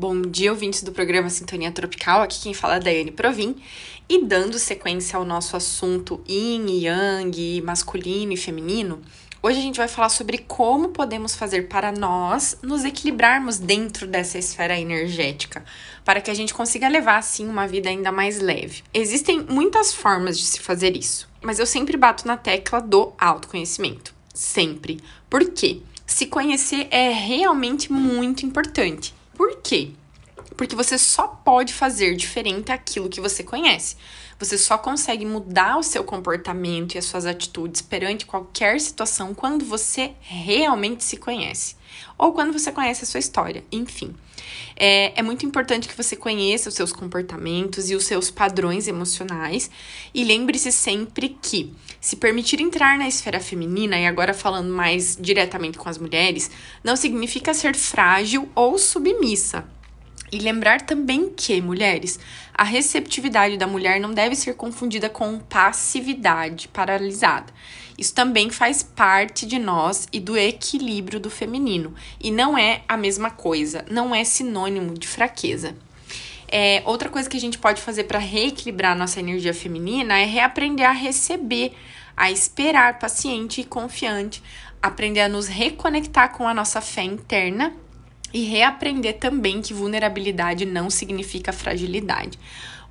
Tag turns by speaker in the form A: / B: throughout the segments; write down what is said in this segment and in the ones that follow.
A: Bom dia, ouvintes do programa Sintonia Tropical. Aqui quem fala é a Daiane Provin. E dando sequência ao nosso assunto yin e yang, masculino e feminino, hoje a gente vai falar sobre como podemos fazer para nós nos equilibrarmos dentro dessa esfera energética, para que a gente consiga levar assim uma vida ainda mais leve. Existem muitas formas de se fazer isso, mas eu sempre bato na tecla do autoconhecimento. Sempre. Por quê? Se conhecer é realmente muito importante. Por quê? Porque você só pode fazer diferente aquilo que você conhece. Você só consegue mudar o seu comportamento e as suas atitudes perante qualquer situação quando você realmente se conhece. Ou quando você conhece a sua história, enfim. É, é, muito importante que você conheça os seus comportamentos e os seus padrões emocionais. E lembre-se sempre que, se permitir entrar na esfera feminina, e agora falando mais diretamente com as mulheres, não significa ser frágil ou submissa. E lembrar também que, mulheres, a receptividade da mulher não deve ser confundida com passividade paralisada. Isso também faz parte de nós e do equilíbrio do feminino. E não é a mesma coisa, não é sinônimo de fraqueza. É, outra coisa que a gente pode fazer para reequilibrar nossa energia feminina é reaprender a receber, a esperar paciente e confiante, aprender a nos reconectar com a nossa fé interna e reaprender também que vulnerabilidade não significa fragilidade.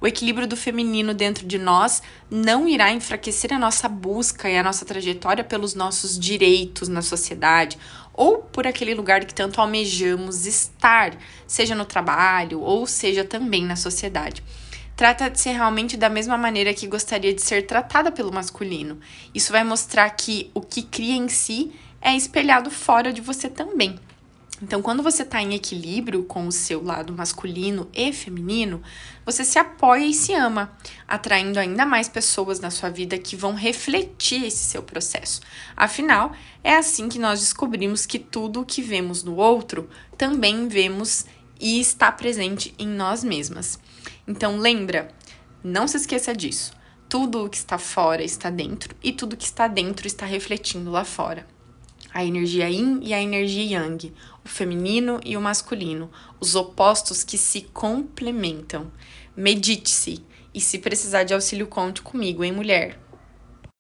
A: O equilíbrio do feminino dentro de nós não irá enfraquecer a nossa busca e a nossa trajetória pelos nossos direitos na sociedade ou por aquele lugar que tanto almejamos estar, seja no trabalho ou seja também na sociedade. Trata de ser realmente da mesma maneira que gostaria de ser tratada pelo masculino. Isso vai mostrar que o que cria em si é espelhado fora de você também. Então, quando você está em equilíbrio com o seu lado masculino e feminino, você se apoia e se ama, atraindo ainda mais pessoas na sua vida que vão refletir esse seu processo. Afinal, é assim que nós descobrimos que tudo o que vemos no outro também vemos e está presente em nós mesmas. Então, lembra, não se esqueça disso. Tudo o que está fora está dentro e tudo que está dentro está refletindo lá fora a energia yin e a energia yang, o feminino e o masculino, os opostos que se complementam. Medite-se e se precisar de auxílio, conte comigo, hein, mulher?